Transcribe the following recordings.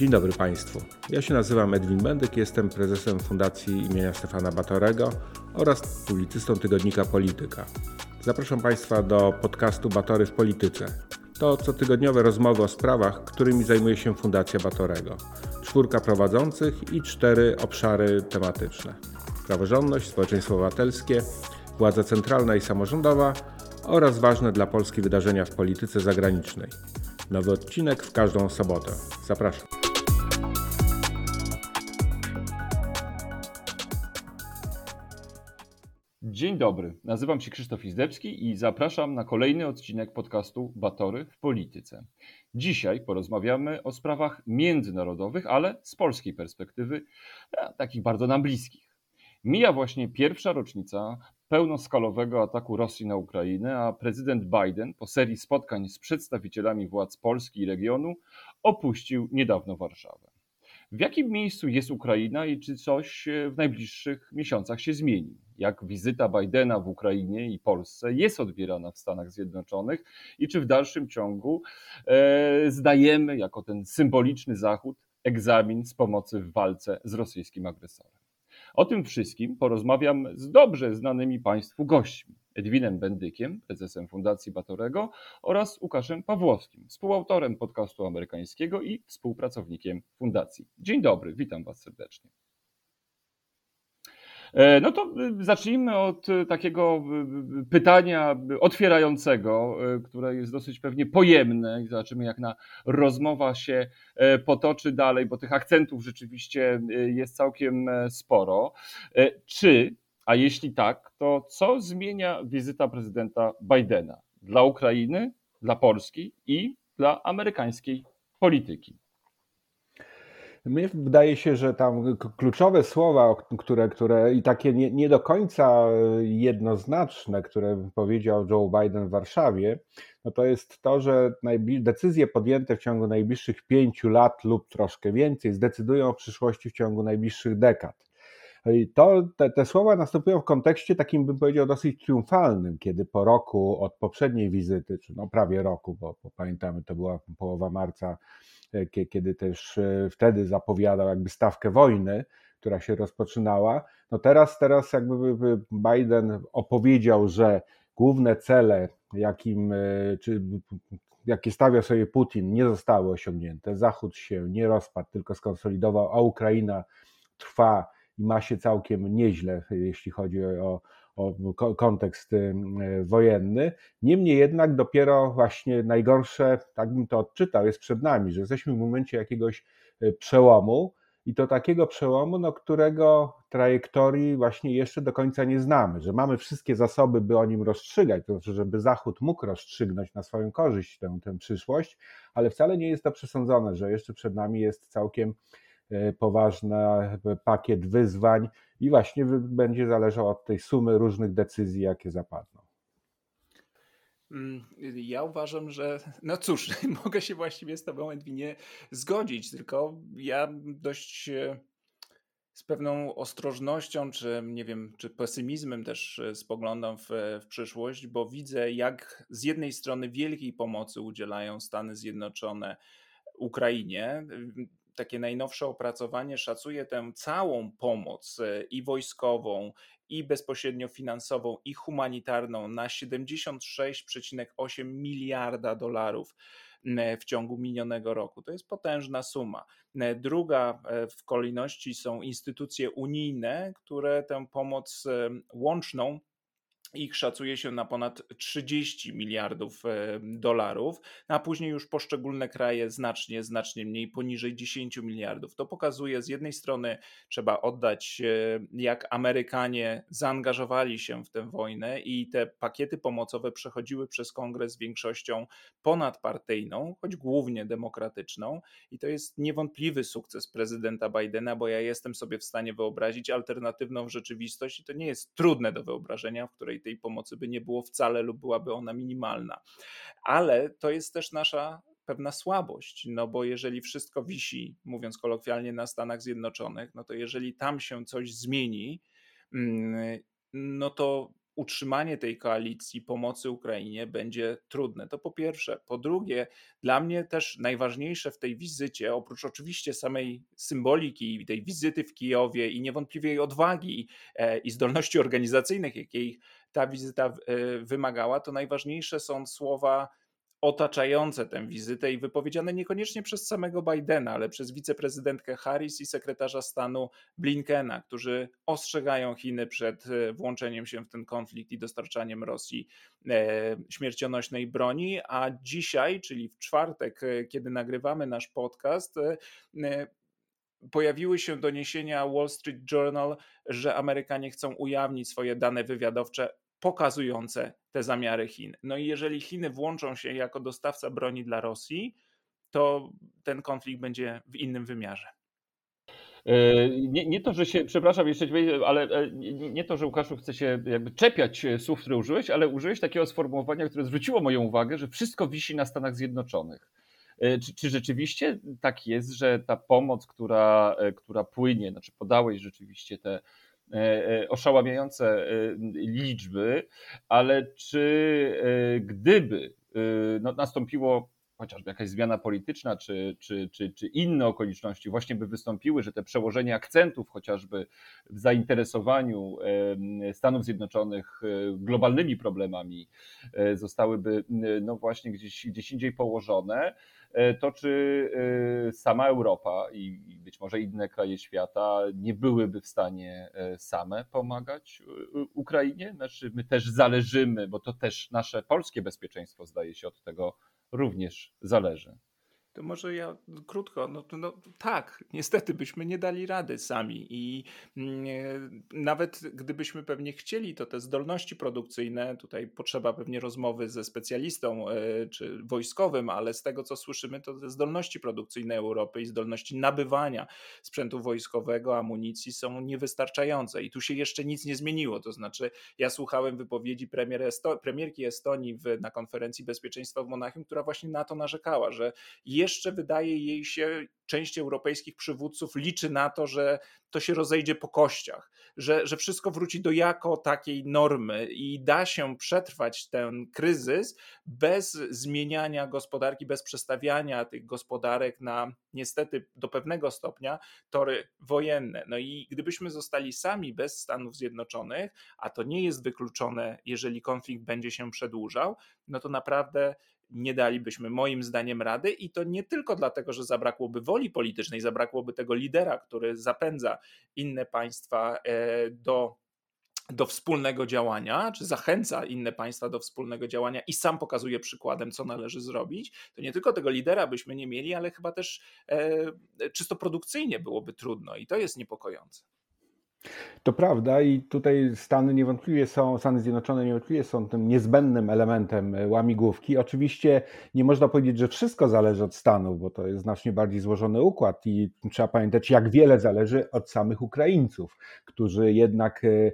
Dzień dobry Państwu. Ja się nazywam Edwin Bendyk, jestem prezesem Fundacji imienia Stefana Batorego oraz publicystą tygodnika Polityka. Zapraszam Państwa do podcastu Batory w Polityce. To cotygodniowe rozmowy o sprawach, którymi zajmuje się Fundacja Batorego. Czwórka prowadzących i cztery obszary tematyczne. Praworządność, społeczeństwo obywatelskie, władza centralna i samorządowa oraz ważne dla Polski wydarzenia w polityce zagranicznej. Nowy odcinek w każdą sobotę. Zapraszam. Dzień dobry, nazywam się Krzysztof Izdebski i zapraszam na kolejny odcinek podcastu Batory w Polityce. Dzisiaj porozmawiamy o sprawach międzynarodowych, ale z polskiej perspektywy, takich bardzo nam bliskich. Mija właśnie pierwsza rocznica pełnoskalowego ataku Rosji na Ukrainę, a prezydent Biden po serii spotkań z przedstawicielami władz Polski i regionu opuścił niedawno Warszawę. W jakim miejscu jest Ukraina i czy coś w najbliższych miesiącach się zmieni? Jak wizyta Bidena w Ukrainie i Polsce jest odbierana w Stanach Zjednoczonych i czy w dalszym ciągu e, zdajemy jako ten symboliczny Zachód egzamin z pomocy w walce z rosyjskim agresorem? O tym wszystkim porozmawiam z dobrze znanymi Państwu gośćmi. Edwinem Bendykiem, prezesem Fundacji Batorego oraz Łukaszem Pawłowskim, współautorem podcastu amerykańskiego i współpracownikiem Fundacji. Dzień dobry, witam Was serdecznie. E, no to y, zacznijmy od y, takiego y, pytania otwierającego, które jest dosyć pewnie pojemne i zobaczymy, jak na rozmowa się e, potoczy dalej, bo tych akcentów rzeczywiście jest całkiem e, sporo. Czy, a jeśli tak, to co zmienia wizyta prezydenta Bidena dla Ukrainy, dla Polski i dla amerykańskiej polityki? Mnie wydaje się, że tam kluczowe słowa, które, które i takie nie, nie do końca jednoznaczne, które powiedział Joe Biden w Warszawie, no to jest to, że decyzje podjęte w ciągu najbliższych pięciu lat lub troszkę więcej zdecydują o przyszłości w ciągu najbliższych dekad. To, te, te słowa następują w kontekście takim, bym powiedział, dosyć triumfalnym, kiedy po roku od poprzedniej wizyty, czy no prawie roku, bo, bo pamiętamy, to była połowa marca E, kiedy też e, wtedy zapowiadał jakby stawkę wojny, która się rozpoczynała. No teraz, teraz jakby Biden opowiedział, że główne cele, jakim, e, czy, jakie stawia sobie Putin, nie zostały osiągnięte. Zachód się nie rozpadł, tylko skonsolidował, a Ukraina trwa i ma się całkiem nieźle, jeśli chodzi o, o kontekst y, wojenny. Niemniej jednak dopiero właśnie najgorsze, tak bym to odczytał, jest przed nami, że jesteśmy w momencie jakiegoś przełomu i to takiego przełomu, no, którego trajektorii właśnie jeszcze do końca nie znamy, że mamy wszystkie zasoby, by o nim rozstrzygać, to znaczy, żeby Zachód mógł rozstrzygnąć na swoją korzyść tę, tę przyszłość, ale wcale nie jest to przesądzone, że jeszcze przed nami jest całkiem poważny pakiet wyzwań, i właśnie będzie zależał od tej sumy różnych decyzji, jakie zapadną. Mm, ja uważam, że no cóż, mogę się właściwie z Tobą, Edwinie, zgodzić, tylko ja dość e, z pewną ostrożnością, czy nie wiem, czy pesymizmem też e, spoglądam w, w przyszłość, bo widzę, jak z jednej strony wielkiej pomocy udzielają Stany Zjednoczone Ukrainie takie najnowsze opracowanie szacuje tę całą pomoc e, i wojskową, i bezpośrednio finansową, i humanitarną na 76,8 miliarda dolarów w ciągu minionego roku. To jest potężna suma. Druga e, w kolejności są instytucje unijne, które tę pomoc e, łączną ich szacuje się na ponad 30 miliardów e, dolarów, a później już poszczególne kraje znacznie, znacznie mniej, poniżej 10 miliardów. To pokazuje z jednej strony, trzeba oddać, e, jak Amerykanie zaangażowali się w tę wojnę i te pakiety pomocowe przechodziły przez kongres większością ponadpartyjną, choć głównie demokratyczną. I to jest niewątpliwy sukces prezydenta Bidena, bo ja jestem sobie w stanie wyobrazić alternatywną rzeczywistość i to nie jest trudne do wyobrażenia, w której tej pomocy by nie było wcale lub byłaby ona minimalna. Ale to jest też nasza pewna słabość, no bo jeżeli wszystko wisi, mówiąc kolokwialnie, na Stanach Zjednoczonych, no to jeżeli tam się coś zmieni, mm, no to utrzymanie tej koalicji pomocy Ukrainie będzie trudne. To po pierwsze. Po drugie, dla mnie też najważniejsze w tej wizycie, oprócz oczywiście samej symboliki tej wizyty w Kijowie i niewątpliwie jej odwagi e, i zdolności organizacyjnych, jakiej ta wizyta e, wymagała, to najważniejsze są słowa otaczające tę wizytę i wypowiedziane niekoniecznie przez samego Bidena, ale przez wiceprezydentkę Harris i sekretarza stanu Blinkena, którzy ostrzegają Chiny przed e, włączeniem się w ten konflikt i dostarczaniem Rosji e, śmiercionośnej broni. A dzisiaj, czyli w czwartek, e, kiedy nagrywamy nasz podcast, pojawiły się doniesienia Wall Street Journal, że Amerykanie chcą ujawnić swoje dane wywiadowcze pokazujące te zamiary Chin. No i jeżeli Chiny włączą się jako dostawca broni dla Rosji, to ten konflikt będzie w innym wymiarze. E, nie, nie, to, że się, przepraszam jeszcze, ale e, nie, nie to, że Łukaszu chce się jakby czepiać słów, które użyłeś, ale użyłeś takiego sformułowania, które zwróciło moją uwagę, że wszystko wisi na Stanach Zjednoczonych. E, czy, czy rzeczywiście tak jest, że ta pomoc, która, która płynie, znaczy podałeś rzeczywiście te E, e, oszałamiające e, liczby, ale czy gdyby no, nastąpiło chociażby jakaś zmiana polityczna, czy, czy, czy, czy inne okoliczności właśnie by wystąpiły, że te przełożenie akcentów chociażby w zainteresowaniu Stanów Zjednoczonych globalnymi problemami zostałyby no właśnie gdzieś, gdzieś indziej położone, E, to czy e, sama Europa i być może inne kraje świata nie byłyby w stanie e, same pomagać Ukrainie? Znaczy, my też zależymy, bo to też nasze polskie bezpieczeństwo, zdaje się, od tego również zależy. To może ja krótko, no, no tak, niestety byśmy nie dali rady sami i mm, nawet gdybyśmy pewnie chcieli, to te zdolności produkcyjne, tutaj potrzeba pewnie rozmowy ze specjalistą e, czy wojskowym, ale z tego co słyszymy, to te zdolności produkcyjne Europy i zdolności nabywania sprzętu wojskowego, amunicji są niewystarczające i tu się jeszcze nic nie zmieniło, to znaczy ja słuchałem wypowiedzi premier Esto premierki Estonii w, na konferencji bezpieczeństwa w Monachium, która właśnie na to narzekała, że jeszcze wydaje jej się, część europejskich przywódców liczy na to, że to się rozejdzie po kościach, że, że wszystko wróci do jako takiej normy i da się przetrwać ten kryzys bez zmieniania gospodarki, bez przestawiania tych gospodarek na niestety do pewnego stopnia tory wojenne. No i gdybyśmy zostali sami bez Stanów Zjednoczonych, a to nie jest wykluczone, jeżeli konflikt będzie się przedłużał, no to naprawdę nie dalibyśmy moim zdaniem rady i to nie tylko dlatego, że zabrakłoby woli politycznej, zabrakłoby tego lidera, który zapędza inne państwa e, do do wspólnego działania, czy zachęca inne państwa do wspólnego działania i sam pokazuje przykładem, co należy zrobić, to nie tylko tego lidera byśmy nie mieli, ale chyba też e, czysto produkcyjnie byłoby trudno i to jest niepokojące. To prawda i tutaj Stany niewątpliwie są, Stany Zjednoczone niewątpliwie są tym niezbędnym elementem e, łamigłówki. Oczywiście nie można powiedzieć, że wszystko zależy od Stanów, bo to jest znacznie bardziej złożony układ i trzeba pamiętać, jak wiele zależy od samych Ukraińców, którzy jednak e,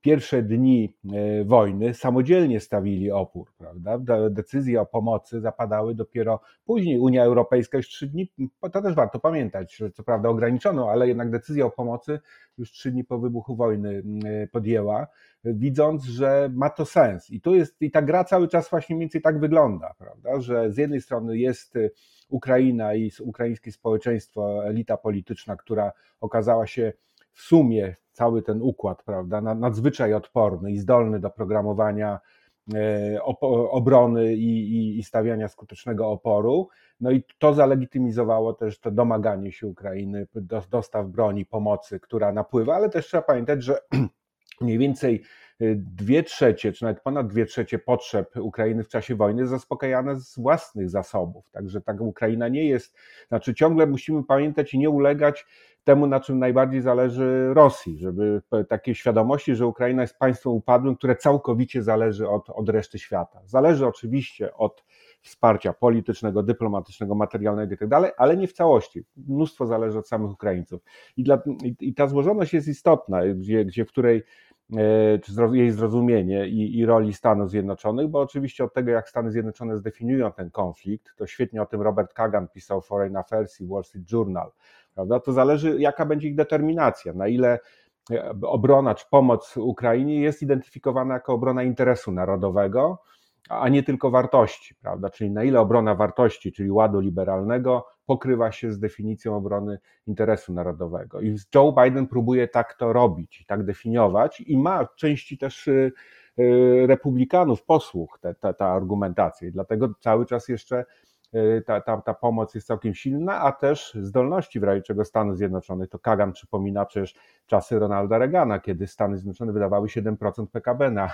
pierwsze dni e, wojny samodzielnie stawili opór, prawda? Decyzje o pomocy zapadały dopiero później. Unia Europejska już trzy dni, to też warto pamiętać, że co prawda ograniczono, ale jednak decyzję o pomocy już trzy dni po wybuchu wojny e, podjęła, widząc, że ma to sens. I tu jest, i ta gra cały czas właśnie mniej więcej tak wygląda, prawda? Że z jednej strony jest e, Ukraina i ukraińskie społeczeństwo, elita polityczna, która okazała się w sumie cały ten układ, prawda, nadzwyczaj odporny i zdolny do programowania e, obrony i, i, i stawiania skutecznego oporu. No i to zalegitymizowało też to domaganie się Ukrainy dostaw broni, pomocy, która napływa, ale też trzeba pamiętać, że mniej więcej dwie trzecie, czy nawet ponad dwie trzecie potrzeb Ukrainy w czasie wojny zaspokajane z własnych zasobów. Także ta Ukraina nie jest, znaczy ciągle musimy pamiętać i nie ulegać temu, na czym najbardziej zależy Rosji, żeby takiej świadomości, że Ukraina jest państwem upadłym, które całkowicie zależy od, od reszty świata. Zależy oczywiście od wsparcia politycznego, dyplomatycznego, materialnego itd., tak ale nie w całości. Mnóstwo zależy od samych Ukraińców. I, dla, i, i ta złożoność jest istotna, gdzie, gdzie w której e, jej zrozumienie i, i, roli Stanów Zjednoczonych, bo oczywiście od tego, jak Stany Zjednoczone zdefiniują ten konflikt, to świetnie o tym Robert Kagan pisał w Foreign Affairs i Wall Street Journal, prawda? To zależy, jaka będzie ich determinacja, na ile obrona czy pomoc Ukrainie jest identyfikowana jako obrona interesu narodowego, a nie tylko wartości, prawda? Czyli na ile obrona wartości, czyli ładu liberalnego, pokrywa się z definicją obrony interesu narodowego. I Joe Biden próbuje tak to robić, tak definiować i ma części też y, y, republikanów, posłuch te, te, ta argumentacja. I dlatego cały czas jeszcze ta, ta, ta pomoc jest całkiem silna, a też zdolności w razie czego Stanów Zjednoczonych. To Kagan przypomina przecież czasy Ronalda Reagana, kiedy Stany Zjednoczone wydawały 7% PKB na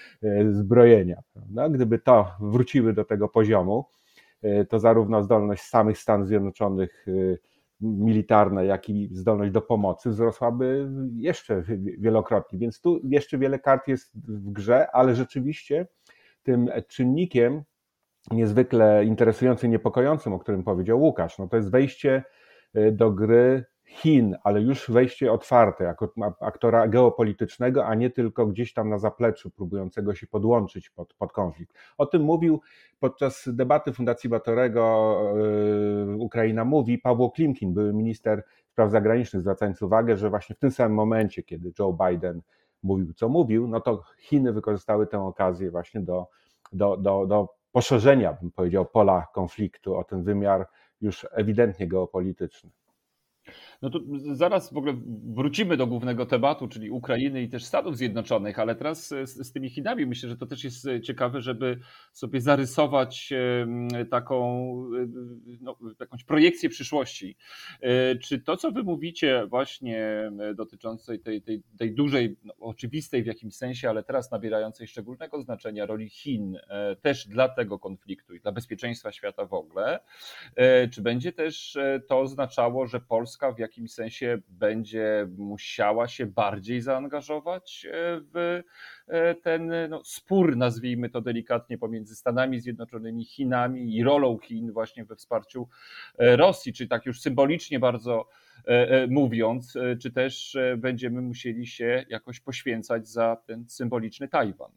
zbrojenia. Prawda? Gdyby to wróciły do tego poziomu, E, to zarówno zdolność samych Stanów Zjednoczonych e, militarna, jak i zdolność do pomocy wzrosłaby jeszcze wielokrotnie. Więc tu jeszcze wiele kart jest w grze, ale rzeczywiście tym czynnikiem niezwykle interesującym, niepokojącym, o którym powiedział Łukasz, no to jest wejście e, do gry Chin, ale już wejście otwarte jako aktora geopolitycznego, a nie tylko gdzieś tam na zapleczu próbującego się podłączyć pod, pod konflikt. O tym mówił podczas debaty Fundacji Batorego yy, Ukraina Mówi Pawło Klimkin, były minister spraw zagranicznych, zwracając uwagę, że właśnie w tym samym momencie, kiedy Joe Biden mówił, co mówił, no to Chiny wykorzystały tę okazję właśnie do, do, do, do poszerzenia, bym powiedział, pola konfliktu o ten wymiar już ewidentnie geopolityczny. No to zaraz w ogóle wrócimy do głównego tematu, czyli Ukrainy i też Stanów Zjednoczonych, ale teraz z, z, tymi Chinami myślę, że to też jest ciekawe, żeby sobie zarysować taką no, jakąś projekcję przyszłości. E, czy to, co wy mówicie właśnie dotyczącej tej, tej, tej dużej, no, oczywistej w jakimś sensie, ale teraz nabierającej szczególnego znaczenia roli Chin e, też dla tego konfliktu i dla bezpieczeństwa świata w ogóle, e, czy będzie też to oznaczało, że Polska w jakimś jakimś sensie będzie musiała się bardziej zaangażować e, w e, ten no, spór, nazwijmy to delikatnie, pomiędzy Stanami Zjednoczonymi, Chinami i rolą Chin właśnie we wsparciu e, Rosji, czy tak już symbolicznie bardzo mówiąc, czy też będziemy musieli się jakoś poświęcać za ten symboliczny Tajwan.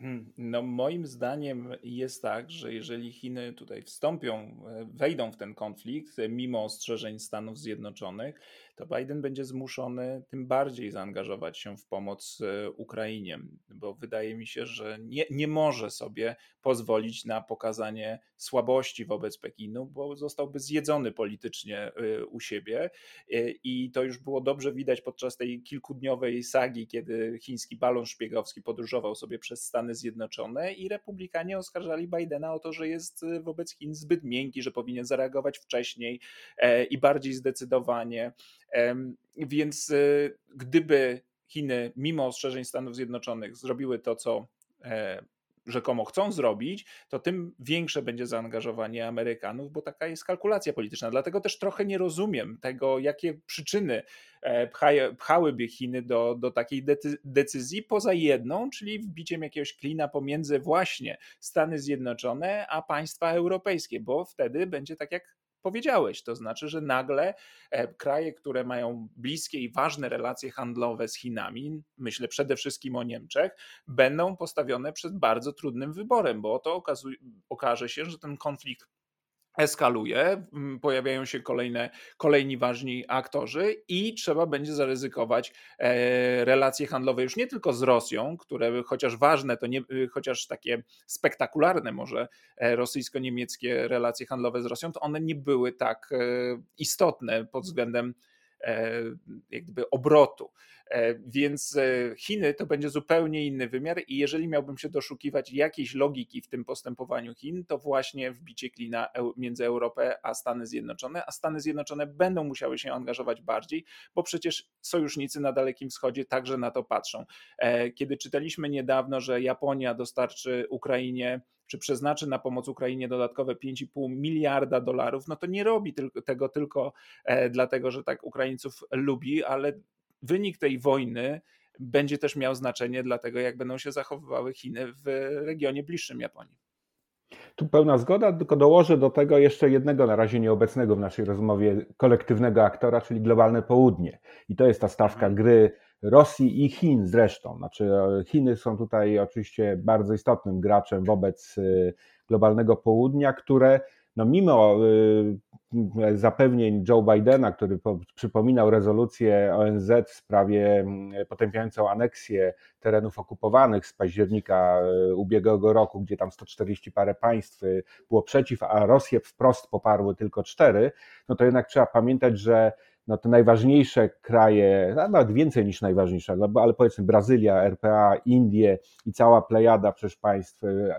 Hmm, no, moim zdaniem jest tak, że jeżeli Chiny tutaj wstąpią, e, wejdą w ten konflikt, e, mimo ostrzeżeń Stanów Zjednoczonych, to Biden będzie zmuszony tym bardziej zaangażować się w pomoc e, Ukrainie, bo wydaje mi się, że nie, nie może sobie pozwolić na pokazanie słabości wobec Pekinu, bo zostałby zjedzony politycznie e, u siebie. E, I to już było dobrze widać podczas tej kilkudniowej sagi, kiedy chiński balon szpiegowski podróżował sobie przez Stany Zjednoczone i republikanie oskarżali Bidena o to, że jest wobec Chin zbyt miękki, że powinien zareagować wcześniej i bardziej zdecydowanie. Więc e, gdyby Chiny, mimo ostrzeżeń Stanów Zjednoczonych, zrobiły to, co e, rzekomo chcą zrobić, to tym większe będzie zaangażowanie Amerykanów, bo taka jest kalkulacja polityczna. Dlatego też trochę nie rozumiem tego, jakie przyczyny e, pchałyby Chiny do, do takiej decyzji, poza jedną, czyli wbiciem jakiegoś klina pomiędzy właśnie Stany Zjednoczone a państwa europejskie, bo wtedy będzie tak jak powiedziałeś. To znaczy, że nagle e, kraje, które mają bliskie i ważne relacje handlowe z Chinami, myślę przede wszystkim o Niemczech, będą postawione przed bardzo trudnym wyborem, bo to okaże się, że ten konflikt eskaluje, pojawiają się kolejne, kolejni ważni aktorzy i trzeba będzie zaryzykować e, relacje handlowe już nie tylko z Rosją, które chociaż ważne, to nie, chociaż takie spektakularne może e, rosyjsko-niemieckie relacje handlowe z Rosją, to one nie były tak e, istotne pod względem jak gdyby obrotu. E, więc e, Chiny to będzie zupełnie inny wymiar i jeżeli miałbym się doszukiwać jakiejś logiki w tym postępowaniu Chin, to właśnie wbicie klina między Europę a Stany Zjednoczone, a Stany Zjednoczone będą musiały się angażować bardziej, bo przecież sojusznicy na Dalekim Wschodzie także na to patrzą. E, kiedy czytaliśmy niedawno, że Japonia dostarczy Ukrainie czy przeznaczy na pomoc Ukrainie dodatkowe 5,5 miliarda dolarów, no to nie robi tego tylko dlatego, że tak Ukraińców lubi, ale wynik tej wojny będzie też miał znaczenie dla tego, jak będą się zachowywały Chiny w regionie bliższym Japonii. Tu pełna zgoda, tylko dołożę do tego jeszcze jednego na razie nieobecnego w naszej rozmowie kolektywnego aktora, czyli globalne południe. I to jest ta stawka mhm. gry Rosji i Chin zresztą. Znaczy Chiny są tutaj oczywiście bardzo istotnym graczem wobec y, globalnego południa, które no mimo zapewnień Joe Bidena, który przypominał rezolucję ONZ w sprawie potępiającą aneksję terenów okupowanych z października ubiegłego roku, gdzie tam 140 parę państw było przeciw, a Rosję wprost poparły tylko cztery, no to jednak trzeba pamiętać, że no te najważniejsze kraje, nawet więcej niż najważniejsze, ale powiedzmy Brazylia, RPA, Indie i cała plejada przecież państw e,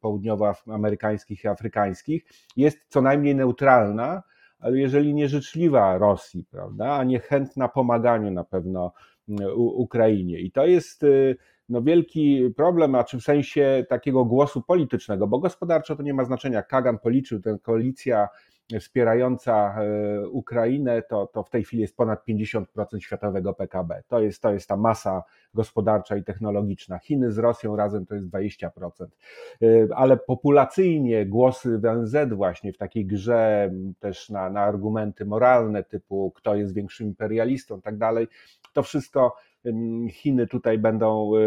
południowoamerykańskich i afrykańskich jest co najmniej neutralna, ale jeżeli nie życzliwa Rosji, prawda, a nie chętna pomaganiu na pewno Ukrainie. I to jest e, no, wielki problem, a czy w sensie takiego głosu politycznego, bo gospodarczo to nie ma znaczenia. Kagan policzył, tę koalicja wspierająca e, Ukrainę, to, to w tej chwili jest ponad 50% światowego PKB. To jest, to jest ta masa gospodarcza i technologiczna. Chiny z Rosją razem to jest 20%. E, ale populacyjnie głosy w ONZ właśnie w takiej grze też na, na argumenty moralne typu kto jest większym imperialistą i tak dalej, to wszystko Chiny tutaj będą e,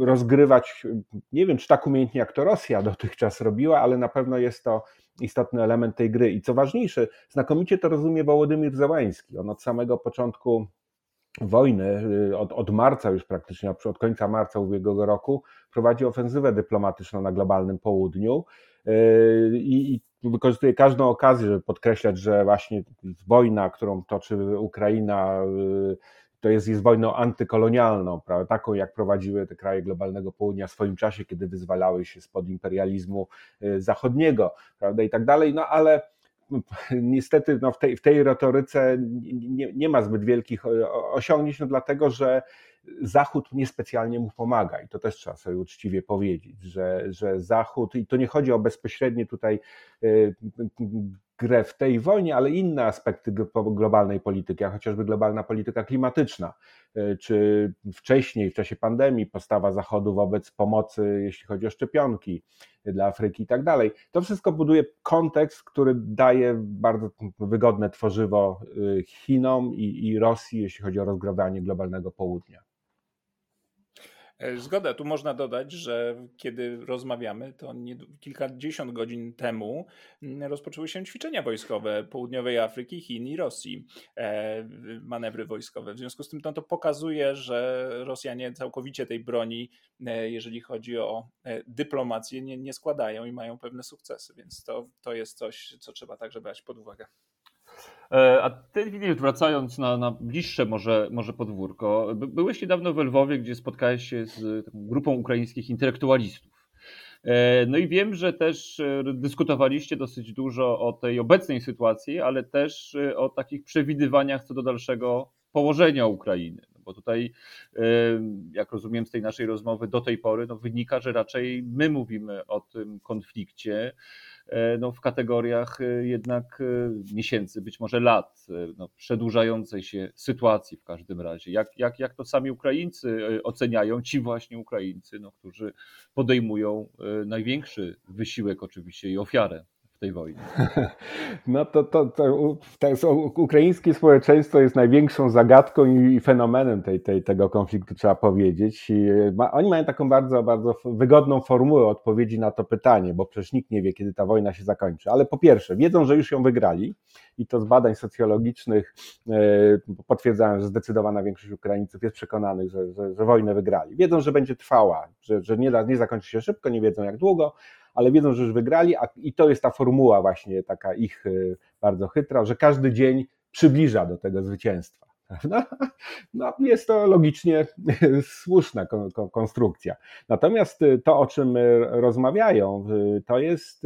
rozgrywać, nie wiem czy tak umiejętnie jak to Rosja dotychczas robiła, ale na pewno jest to istotny element tej gry. I co ważniejsze, znakomicie to rozumie Wołodymir Załański. On od samego początku wojny, y, od, od marca już praktycznie, od końca marca ubiegłego roku, prowadzi ofensywę dyplomatyczną na globalnym południu y, i, i wykorzystuje każdą okazję, żeby podkreślać, że właśnie wojna, którą toczy Ukraina, y, to jest, jest wojną antykolonialną, prawda? taką jak prowadziły te kraje globalnego południa w swoim czasie, kiedy wyzwalały się spod imperializmu y, zachodniego, prawda, i tak dalej, no ale niestety no w, tej, w tej retoryce nie, nie ma zbyt wielkich osiągnięć, no dlatego że Zachód niespecjalnie mu pomaga. I to też trzeba sobie uczciwie powiedzieć, że, że Zachód, i to nie chodzi o bezpośrednie tutaj y, grę w tej wojnie, ale inne aspekty globalnej polityki, a chociażby globalna polityka klimatyczna, y, czy wcześniej, w czasie pandemii, postawa Zachodu wobec pomocy, jeśli chodzi o szczepionki dla Afryki i tak dalej. To wszystko buduje kontekst, który daje bardzo wygodne tworzywo y, Chinom i, i Rosji, jeśli chodzi o rozgrabanie globalnego południa. E, zgoda, tu można dodać, że kiedy rozmawiamy, to nie, kilkadziesiąt godzin temu mm, rozpoczęły się ćwiczenia wojskowe południowej Afryki, Chin i Rosji, e, manewry wojskowe. W związku z tym no, to pokazuje, że Rosjanie całkowicie tej broni, e, jeżeli chodzi o dyplomację, nie, nie składają i mają pewne sukcesy, więc to, to jest coś, co trzeba także brać pod uwagę. E, a ty, widzisz, wracając na, na bliższe może, może podwórko, byłeś niedawno w Lwowie, gdzie spotkałeś się z grupą ukraińskich intelektualistów. E, no i wiem, że też e, dyskutowaliście dosyć dużo o tej obecnej sytuacji, ale też o takich przewidywaniach co do dalszego położenia Ukrainy. Bo tutaj, jak rozumiem z tej naszej rozmowy do tej pory, no wynika, że raczej my mówimy o tym konflikcie E, no, w kategoriach e, jednak miesięcy, być może lat, no, przedłużającej się sytuacji w każdym razie. Jak, jak, jak to sami Ukraińcy oceniają, ci właśnie Ukraińcy, no, którzy podejmują największy wysiłek oczywiście i ofiarę tej wojny? No to, to, to, to ukraińskie społeczeństwo jest największą zagadką i fenomenem tej, tej, tego konfliktu, trzeba powiedzieć. Ma, oni mają taką bardzo, bardzo wygodną formułę odpowiedzi na to pytanie, bo przecież nikt nie wie, kiedy ta wojna się zakończy. Ale po pierwsze, wiedzą, że już ją wygrali i to z badań socjologicznych e, potwierdzają, że zdecydowana większość Ukraińców jest przekonanych, że, że, że wojnę wygrali. Wiedzą, że będzie trwała, że, że nie, nie zakończy się szybko, nie wiedzą jak długo, ale wiedzą, że już wygrali, a, i to jest ta formuła właśnie taka ich y, bardzo chytra, że każdy dzień przybliża do tego zwycięstwa. No, jest to logicznie słuszna konstrukcja. Natomiast y, to, o czym rozmawiają, y, to jest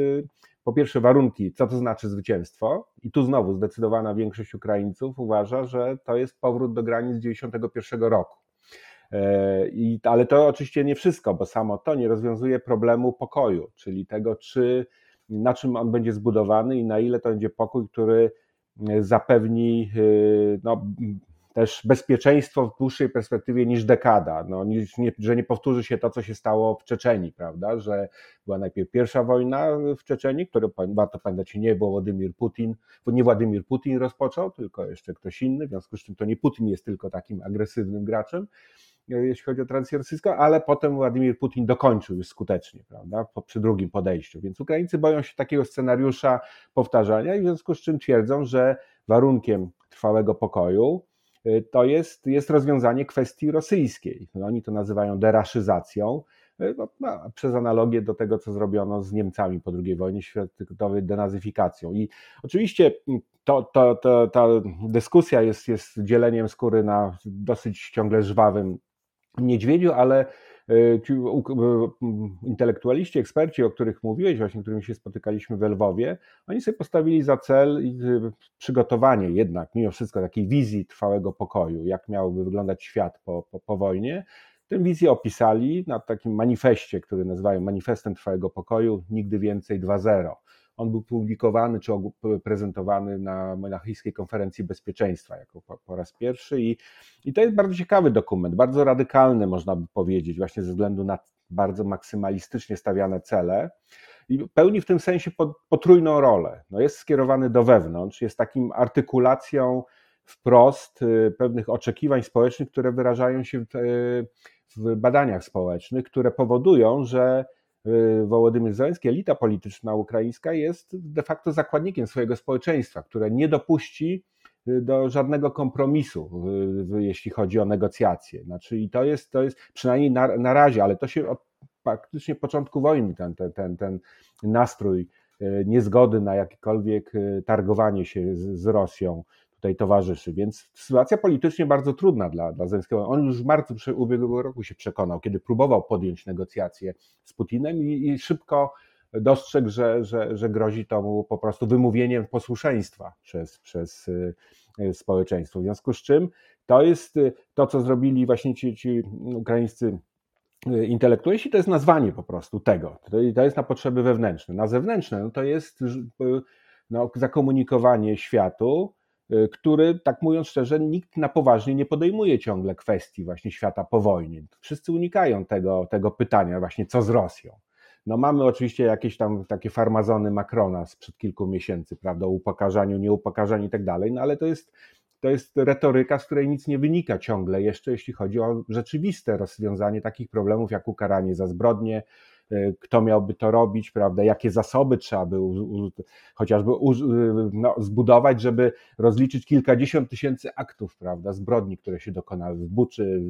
po pierwsze warunki, co to znaczy zwycięstwo. I tu znowu zdecydowana większość Ukraińców uważa, że to jest powrót do granic 91 roku. E, I, ale to oczywiście nie wszystko, bo samo to nie rozwiązuje problemu pokoju, czyli tego, czy na czym on będzie zbudowany i na ile to będzie pokój, który e, zapewni e, no, też bezpieczeństwo w dłuższej perspektywie niż dekada, no, niż, nie, że nie powtórzy się to, co się stało w Czeczeni, prawda, że była najpierw pierwsza wojna w Czeczeni, którą warto pamiętać nie Władimir Putin, bo nie Władimir Putin rozpoczął, tylko jeszcze ktoś inny, w związku z czym to nie Putin jest tylko takim agresywnym graczem, jeśli chodzi o tradycję rosyjską, ale potem Władimir Putin dokończył już skutecznie, prawda, przy drugim podejściu. Więc Ukraińcy boją się takiego scenariusza powtarzania i w związku z czym twierdzą, że warunkiem trwałego pokoju y, to jest, jest rozwiązanie kwestii rosyjskiej. No, oni to nazywają deraszyzacją, no, no, przez analogię do tego, co zrobiono z Niemcami po II wojnie światowej, denazyfikacją. I oczywiście to, to, to, ta dyskusja jest, jest dzieleniem skóry na dosyć ciągle żwawym niedźwiedziu, ale e, ci intelektualiści, eksperci, o których mówiłeś, właśnie którymi się spotykaliśmy w Lwowie, oni sobie postawili za cel y, przygotowanie jednak mimo wszystko takiej wizji trwałego pokoju, jak miałby wyglądać świat po, po, po wojnie. Tę wizję opisali na takim manifestie, który nazywają Manifestem Trwałego Pokoju Nigdy Więcej 2.0. On był publikowany czy prezentowany na Monachijskiej Konferencji Bezpieczeństwa jako po, po raz pierwszy i, i to jest bardzo ciekawy dokument, bardzo radykalny można by powiedzieć, właśnie ze względu na bardzo maksymalistycznie stawiane cele i pełni w tym sensie potrójną rolę. No jest skierowany do wewnątrz, jest takim artykulacją wprost y, pewnych oczekiwań społecznych, które wyrażają się w, y, w badaniach społecznych, które powodują, że Wołodymyr Zełenski, elita polityczna ukraińska jest de facto zakładnikiem swojego społeczeństwa, które nie dopuści y, do żadnego kompromisu, jeśli chodzi o negocjacje. Znaczy, I to jest, to jest przynajmniej na, na razie, ale to się od praktycznie początku wojny, ten, ten, ten, ten nastrój y, niezgody na jakiekolwiek targowanie się z, z Rosją, tutaj towarzyszy. Więc sytuacja politycznie bardzo trudna dla, dla Zelenskiego. On już w marcu ubiegłego roku się przekonał, kiedy próbował podjąć negocjacje z Putinem i, i szybko dostrzegł, że, że, że grozi to mu po prostu wymówieniem posłuszeństwa przez, przez y, y, społeczeństwo. W związku z czym to jest y, to, co zrobili właśnie ci, ci ukraińscy intelektualiści, to jest nazwanie po prostu tego. To jest na potrzeby wewnętrzne. Na zewnętrzne no to jest no, zakomunikowanie światu, Y, który, tak mówiąc szczerze, nikt na poważnie nie podejmuje ciągle kwestii właśnie świata po wojnie. Wszyscy unikają tego, tego pytania właśnie, co z Rosją. No mamy oczywiście jakieś tam takie farmazony Macrona sprzed kilku miesięcy, prawda, o upokarzaniu, nieupokarzaniu i tak dalej, no ale to jest, to jest retoryka, z której nic nie wynika ciągle jeszcze, jeśli chodzi o rzeczywiste rozwiązanie takich problemów, jak ukaranie za zbrodnie, kto miałby to robić, prawda, jakie zasoby trzeba by chociażby no, zbudować, żeby rozliczyć kilkadziesiąt tysięcy aktów, prawda, zbrodni, które się dokonały w Buczy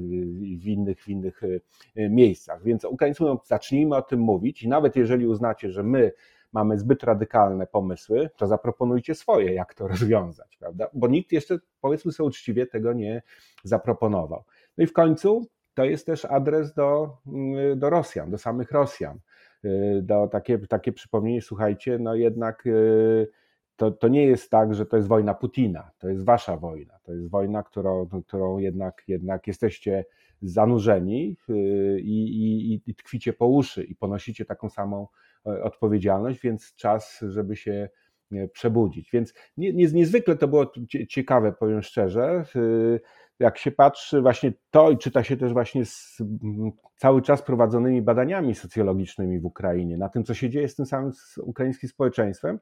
i w innych, w innych y, y, miejscach. Więc Ukraińcy mówią, zacznijmy o tym mówić i nawet jeżeli uznacie, że my mamy zbyt radykalne pomysły, to zaproponujcie swoje, jak to rozwiązać, prawda? Bo nikt jeszcze, powiedzmy sobie uczciwie, tego nie zaproponował. No i w końcu to jest też adres do, mm, do Rosjan, do samych Rosjan. Y, do takie, takie przypomnienie, słuchajcie, no jednak y, to, to nie jest tak, że to jest wojna Putina, to jest wasza wojna, to jest wojna, którą, którą jednak, jednak jesteście zanurzeni y, i, i, i tkwicie po uszy i ponosicie taką samą e, odpowiedzialność, więc czas, żeby się przebudzić. Więc nie, nie, niezwykle to było ciekawe, powiem szczerze jak się patrzy właśnie to i czyta się też właśnie z cały czas prowadzonymi badaniami socjologicznymi w Ukrainie, na tym, co się dzieje z tym samym z ukraińskim społeczeństwem,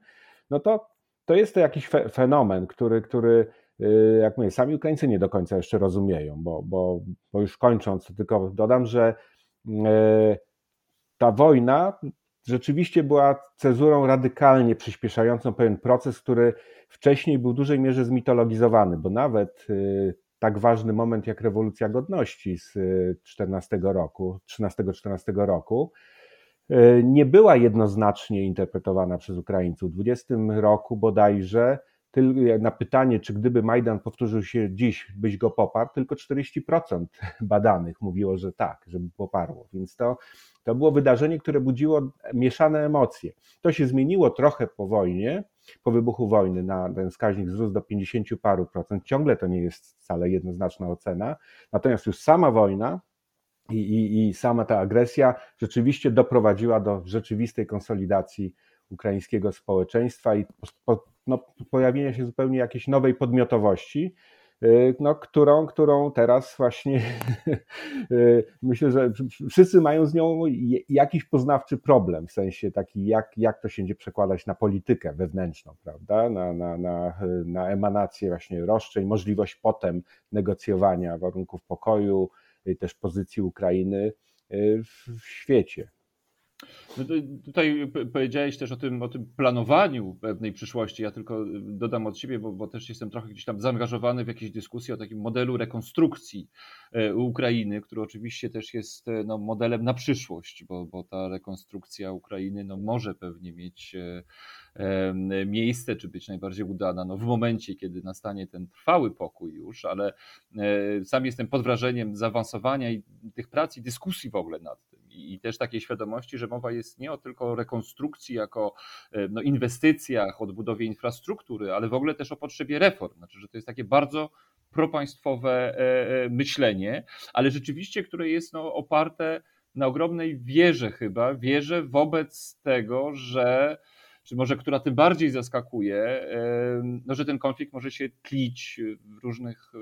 no to, to jest to jakiś fenomen, który, który y, jak mówię, sami Ukraińcy nie do końca jeszcze rozumieją, bo, bo, bo już kończąc, tylko dodam, że y, ta wojna rzeczywiście była cezurą radykalnie przyspieszającą pewien proces, który wcześniej był w dużej mierze zmitologizowany, bo nawet y, tak ważny moment jak rewolucja godności z 14 y, roku, 13-14 roku, y, nie była jednoznacznie interpretowana przez Ukraińców. W 20 roku bodajże na pytanie, czy gdyby Majdan powtórzył się dziś, byś go poparł, tylko 40% badanych mówiło, że tak, żeby poparło. Więc to, to było wydarzenie, które budziło mieszane emocje. To się zmieniło trochę po wojnie, po wybuchu wojny na ten wskaźnik wzrósł do 50 paru procent. Ciągle to nie jest wcale jednoznaczna ocena. Natomiast już sama wojna i, i, i sama ta agresja rzeczywiście doprowadziła do rzeczywistej konsolidacji ukraińskiego społeczeństwa i po, no, pojawienia się zupełnie jakiejś nowej podmiotowości, no, którą, którą teraz właśnie y, myślę, że wszyscy mają z nią jakiś poznawczy problem, w sensie taki, jak, jak to się będzie przekładać na politykę wewnętrzną, prawda, na, na, na, na emanację właśnie roszczeń, możliwość potem negocjowania warunków pokoju, też pozycji Ukrainy w świecie. No tutaj powiedziałeś też o tym, o tym planowaniu pewnej przyszłości. Ja tylko dodam od siebie, bo, bo, też jestem trochę gdzieś tam zaangażowany w jakieś dyskusje o takim modelu rekonstrukcji e, Ukrainy, który oczywiście też jest e, no, modelem na przyszłość, bo, bo ta rekonstrukcja Ukrainy no, może pewnie mieć e, miejsce, czy być najbardziej udana no, w momencie, kiedy nastanie ten trwały pokój już, ale sam jestem pod wrażeniem zaawansowania i tych prac i dyskusji w ogóle nad tym i też takiej świadomości, że mowa jest nie o tylko rekonstrukcji jako no, inwestycjach, odbudowie infrastruktury, ale w ogóle też o potrzebie reform. Znaczy, że to jest takie bardzo propaństwowe e, e, myślenie, ale rzeczywiście, które jest no, oparte na ogromnej wierze chyba, wierze wobec tego, że czy może która tym bardziej zaskakuje, no, że ten konflikt może się tlić w różnych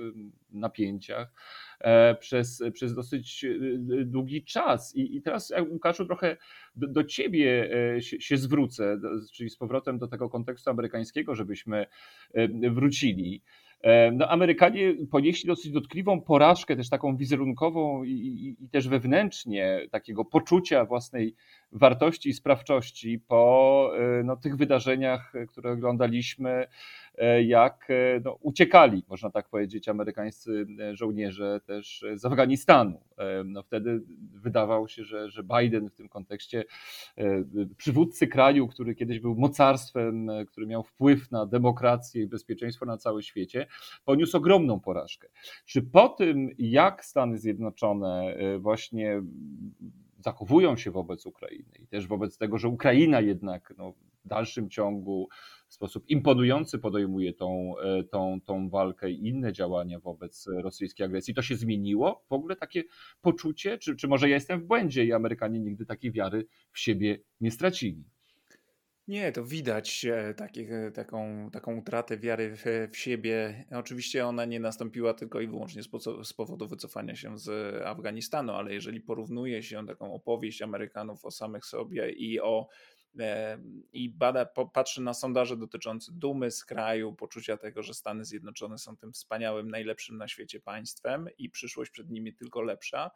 napięciach e, przez, przez dosyć e, długi czas. I, i teraz, Łukaszu, trochę do, do ciebie e, się, się zwrócę, czyli z powrotem do tego kontekstu amerykańskiego, żebyśmy wrócili. No, Amerykanie ponieśli dosyć dotkliwą porażkę, też taką wizerunkową i, i, i, też wewnętrznie, takiego poczucia własnej wartości i sprawczości po no, tych wydarzeniach, które oglądaliśmy. E, jak e, no, uciekali, można tak powiedzieć, amerykańscy e, żołnierze też z Afganistanu. No, wtedy wydawało się, że, że Biden w tym kontekście, przywódcy kraju, który kiedyś był mocarstwem, który miał wpływ na demokrację i bezpieczeństwo na całym świecie, poniósł ogromną porażkę. Czy po tym, jak Stany Zjednoczone właśnie zachowują się wobec Ukrainy i też wobec tego, że Ukraina jednak no, w dalszym ciągu w sposób imponujący podejmuje tą, e, tą, tą walkę i inne działania wobec rosyjskiej agresji. To się zmieniło? W ogóle takie poczucie? Czy, czy może ja jestem w błędzie i Amerykanie nigdy takiej wiary w siebie nie stracili? Nie, to widać e, takich, e, taką, taką utratę wiary w, w, siebie. Oczywiście ona nie nastąpiła tylko i wyłącznie z, z, powodu wycofania się z Afganistanu, ale jeżeli porównuje się taką opowieść Amerykanów o samych sobie i o i bada, patrzy na sondaże dotyczące dumy z kraju, poczucia tego, że Stany Zjednoczone są tym wspaniałym, najlepszym na świecie państwem i przyszłość przed nimi tylko lepsza,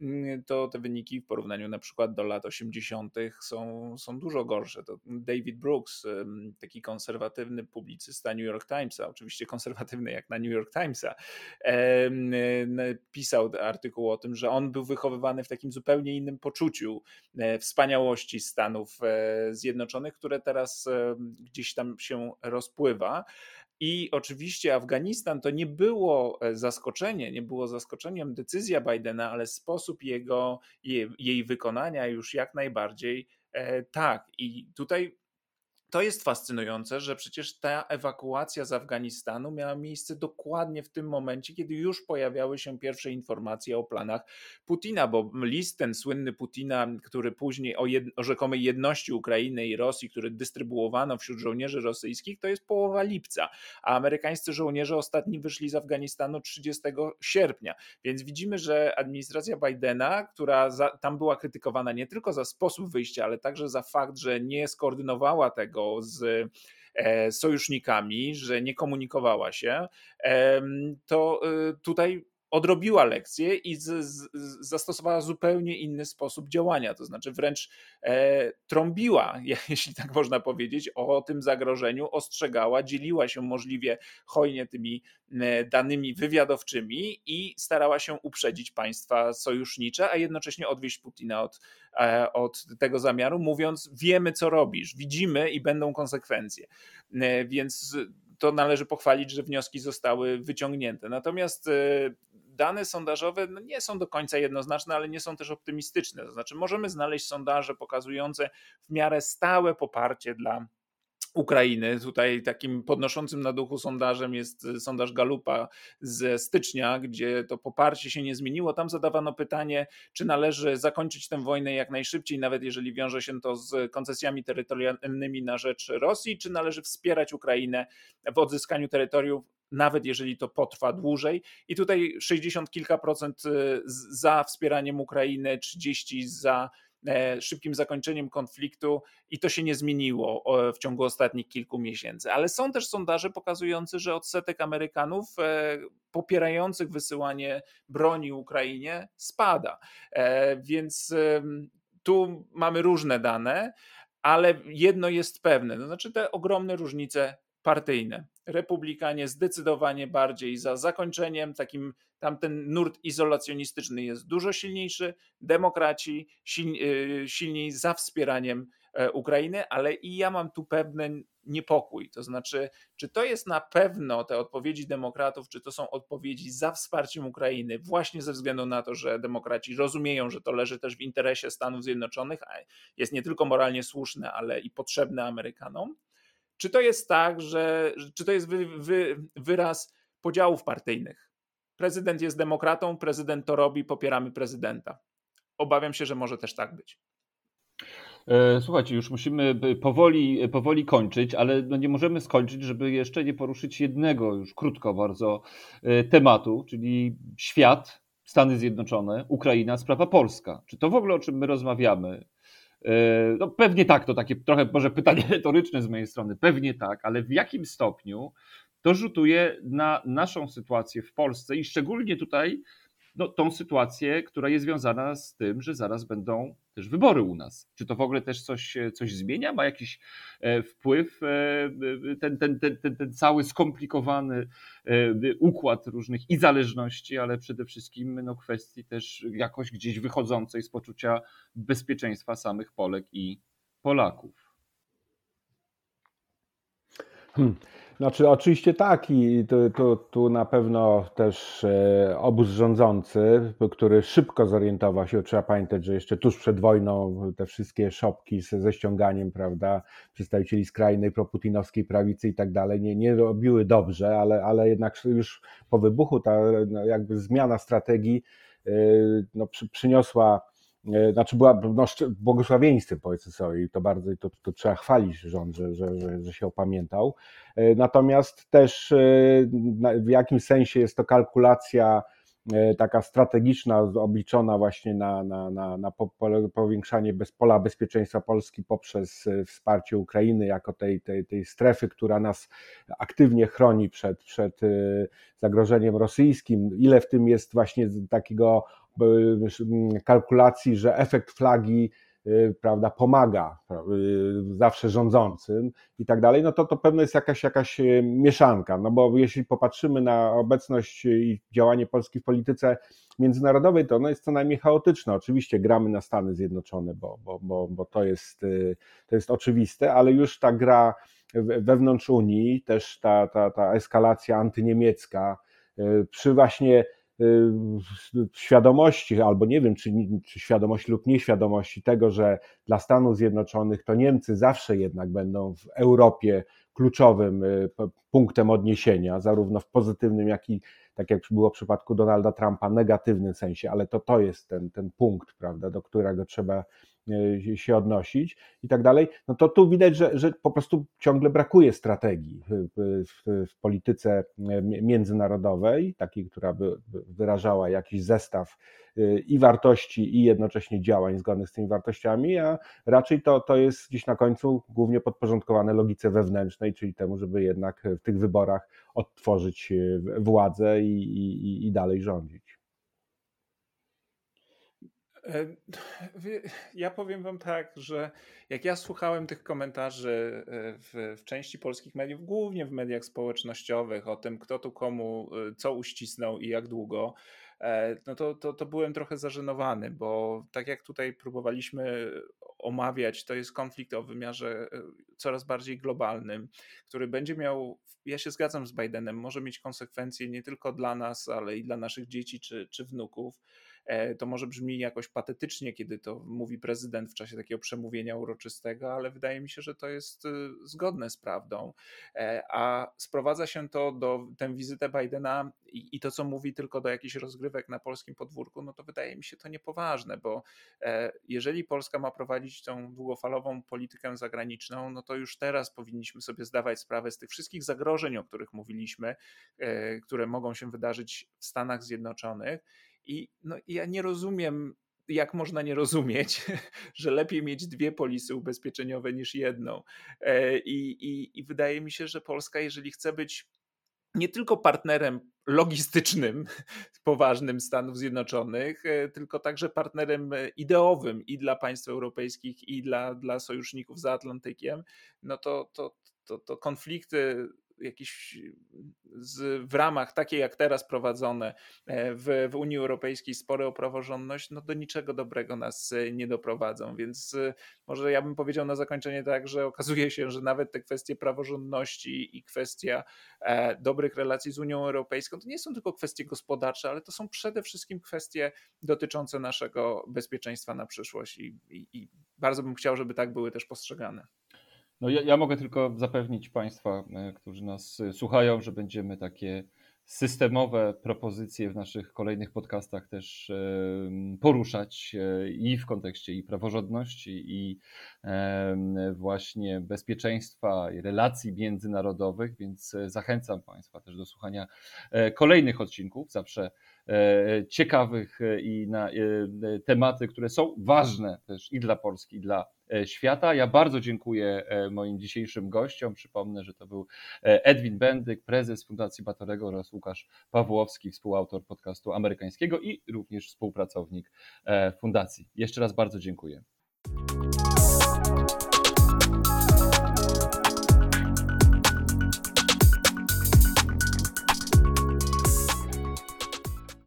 mm, to te wyniki w porównaniu na przykład do lat 80. są, są dużo gorsze. To David Brooks, taki konserwatywny publicysta New York Timesa, oczywiście konserwatywny jak na New York Timesa, pisał artykuł o tym, że on był wychowywany w takim zupełnie innym poczuciu e, wspaniałości Stanów e, Zjednoczonych, które teraz e, gdzieś tam się rozpływa. I oczywiście Afganistan to nie było e, zaskoczenie, nie było zaskoczeniem decyzja Bidena, ale sposób jego, jej, jej wykonania już jak najbardziej e, tak. I tutaj to jest fascynujące, że przecież ta ewakuacja z Afganistanu miała miejsce dokładnie w tym momencie, kiedy już pojawiały się pierwsze informacje o planach Putina, bo list ten słynny Putina, który później o, jed, o rzekomej jedności Ukrainy i Rosji, który dystrybuowano wśród żołnierzy rosyjskich, to jest połowa lipca, a amerykańscy żołnierze ostatni wyszli z Afganistanu 30 sierpnia. Więc widzimy, że administracja Bidena, która za, tam była krytykowana nie tylko za sposób wyjścia, ale także za fakt, że nie skoordynowała tego, tego z e, sojusznikami, że nie komunikowała się, to e, tutaj odrobiła lekcję i z, z, zastosowała zupełnie inny sposób działania, to znaczy wręcz e, trąbiła, jeśli tak można powiedzieć, o tym zagrożeniu, ostrzegała, dzieliła się możliwie hojnie tymi e, danymi wywiadowczymi i starała się uprzedzić państwa sojusznicze, a jednocześnie odwieść Putina od, e, od tego zamiaru, mówiąc: Wiemy, co robisz, widzimy i będą konsekwencje. E, więc to należy pochwalić, że wnioski zostały wyciągnięte. Natomiast e, dane sondażowe no nie są do końca jednoznaczne, ale nie są też optymistyczne. To znaczy, możemy znaleźć sondaże pokazujące w miarę stałe poparcie dla Ukrainy. Tutaj takim podnoszącym na duchu sondażem jest y, sondaż Galupa ze stycznia, gdzie to poparcie się nie zmieniło. Tam zadawano pytanie, czy należy zakończyć tę wojnę jak najszybciej, nawet jeżeli wiąże się to z koncesjami terytorialnymi na rzecz Rosji, czy należy wspierać Ukrainę w odzyskaniu terytoriów nawet jeżeli to potrwa dłużej. I tutaj 60 kilka procent y, za wspieraniem Ukrainy, 30 za e, szybkim zakończeniem konfliktu i to się nie zmieniło w ciągu ostatnich kilku miesięcy. Ale są też sondaże pokazujące, że odsetek Amerykanów popierających wysyłanie broni Ukrainie spada. Więc tu mamy różne dane, ale jedno jest pewne, to znaczy te ogromne różnice partyjne. Republikanie zdecydowanie bardziej za zakończeniem, takim tamten nurt izolacjonistyczny jest dużo silniejszy, demokraci y, silniej za wspieraniem e, Ukrainy, ale i ja mam tu pewien niepokój. To znaczy, czy to jest na pewno te odpowiedzi demokratów, czy to są odpowiedzi za wsparciem Ukrainy, właśnie ze względu na to, że demokraci rozumieją, że to leży też w interesie Stanów Zjednoczonych, jest nie tylko moralnie słuszne, ale i potrzebne Amerykanom czy to jest tak, że czy to jest wy, wy, wyraz podziałów partyjnych? Prezydent jest demokratą, prezydent to robi, popieramy prezydenta. Obawiam się, że może też tak być. E, słuchajcie, już musimy powoli, powoli kończyć, ale no nie możemy skończyć, żeby jeszcze nie poruszyć jednego, już krótko bardzo, e, tematu, czyli świat, Stany Zjednoczone, Ukraina, sprawa polska. Czy to w ogóle o czym my rozmawiamy? E, no pewnie tak, to takie trochę może pytanie retoryczne z mojej strony, pewnie tak, ale w jakim stopniu to rzutuje na naszą sytuację w Polsce i szczególnie tutaj no, tą sytuację, która jest związana z tym, że zaraz będą też wybory u nas. Czy to w ogóle też coś, coś zmienia? Ma jakiś e, wpływ e, ten, ten, ten, ten, ten cały skomplikowany e, układ różnych i zależności, ale przede wszystkim no, kwestii też jakoś gdzieś wychodzącej z poczucia bezpieczeństwa samych Polek i Polaków? Hmm. Znaczy, oczywiście tak, i tu, tu, tu na pewno też e, obóz rządzący, który szybko zorientował się, trzeba pamiętać, że jeszcze tuż przed wojną te wszystkie szopki ze, ściąganiem, prawda, przedstawicieli skrajnej proputinowskiej prawicy i tak dalej, nie, nie robiły dobrze, ale, ale jednak już po wybuchu ta no, jakby zmiana strategii e, no, przy, przyniosła znaczy była no, błogosławieństwem powiedzmy sobie i to bardzo to, to trzeba chwalić rząd, że, że, że, że się opamiętał. E, natomiast też e, w jakimś sensie jest to kalkulacja taka strategiczna, obliczona właśnie na, na, na, na powiększanie bez, pola bezpieczeństwa Polski poprzez wsparcie Ukrainy jako tej, tej, tej strefy, która nas aktywnie chroni przed, przed zagrożeniem rosyjskim. Ile w tym jest właśnie takiego kalkulacji, że efekt flagi prawda, pomaga y, zawsze rządzącym i tak dalej, no to to pewno jest jakaś, jakaś y, mieszanka, no bo jeśli popatrzymy na obecność i działanie Polski w polityce międzynarodowej, to ono jest co najmniej chaotyczne. Oczywiście gramy na Stany Zjednoczone, bo, bo, bo, bo to, jest, to jest oczywiste, ale już ta gra wewnątrz Unii, też ta, ta, ta eskalacja antyniemiecka, przy właśnie Y, świadomości, albo nie wiem, czy, czy świadomości lub nieświadomości tego, że dla Stanów Zjednoczonych to Niemcy zawsze jednak będą w Europie kluczowym y, punktem odniesienia, zarówno w pozytywnym, jak i tak jak było w przypadku Donalda Trumpa, negatywnym sensie, ale to to jest ten, ten punkt, prawda, do którego trzeba się odnosić i tak dalej, no to tu widać, że, że po prostu ciągle brakuje strategii w, w, w polityce e, międzynarodowej, takiej, która by wyrażała jakiś zestaw e, i wartości, i jednocześnie działań zgodnych z tymi wartościami, a raczej to, to jest gdzieś na końcu głównie podporządkowane logice wewnętrznej, czyli temu, żeby jednak w tych wyborach odtworzyć władzę i, i, i dalej rządzić. E, ja powiem Wam tak, że jak ja słuchałem tych komentarzy e, w, w, części polskich mediów, głównie w mediach społecznościowych, o tym, kto tu komu e, co uścisnął i jak długo, no to, to, to byłem trochę zażenowany, bo tak jak tutaj próbowaliśmy omawiać, to jest konflikt o wymiarze coraz bardziej globalnym, który będzie miał, ja się zgadzam z Bidenem, może mieć konsekwencje nie tylko dla nas, ale i dla naszych dzieci czy, czy wnuków. E, to może brzmi jakoś patetycznie, kiedy to mówi prezydent w czasie takiego przemówienia uroczystego, ale wydaje mi się, że to jest y, zgodne z prawdą. E, a sprowadza się to do tę wizytę Bidena i, i to, co mówi tylko do jakichś rozgrywek na polskim podwórku, no to wydaje mi się to niepoważne, bo e, jeżeli Polska ma prowadzić tą długofalową politykę zagraniczną, no to już teraz powinniśmy sobie zdawać sprawę z tych wszystkich zagrożeń, o których mówiliśmy, które mogą się wydarzyć w Stanach Zjednoczonych i no, ja nie rozumiem jak można nie rozumieć, że lepiej mieć dwie polisy ubezpieczeniowe niż jedną. I, i, I wydaje mi się, że Polska, jeżeli chce być nie tylko partnerem logistycznym poważnym Stanów Zjednoczonych, e, tylko także partnerem e, ideowym i dla państw europejskich, i dla, dla sojuszników za Atlantykiem, no to, to, to, to konflikty jakieś z, w ramach takiej jak teraz prowadzone e, w, w Unii Europejskiej spory o praworządność, no do niczego dobrego nas e, nie doprowadzą. Więc e, może ja bym powiedział na zakończenie tak, że okazuje się, że nawet te kwestie praworządności i kwestia dobrych relacji z Unią Europejską to nie są tylko kwestie gospodarcze, ale to są przede wszystkim kwestie dotyczące naszego bezpieczeństwa na przyszłość i, i, i bardzo bym chciał, żeby tak były też postrzegane. No ja, ja mogę tylko zapewnić Państwa, e, którzy nas e, słuchają, że będziemy takie systemowe propozycje w naszych kolejnych podcastach też poruszać e, i w kontekście i praworządności, i właśnie bezpieczeństwa, i relacji międzynarodowych, więc zachęcam Państwa też do słuchania kolejnych odcinków, zawsze ciekawych i na tematy, które są ważne też i dla Polski, i dla E, świata. Ja bardzo dziękuję e, moim dzisiejszym gościom. Przypomnę, że to był e, Edwin Bendyk, prezes Fundacji Batorego oraz Łukasz Pawłowski, współautor podcastu amerykańskiego i również współpracownik fundacji. Jeszcze raz bardzo dziękuję.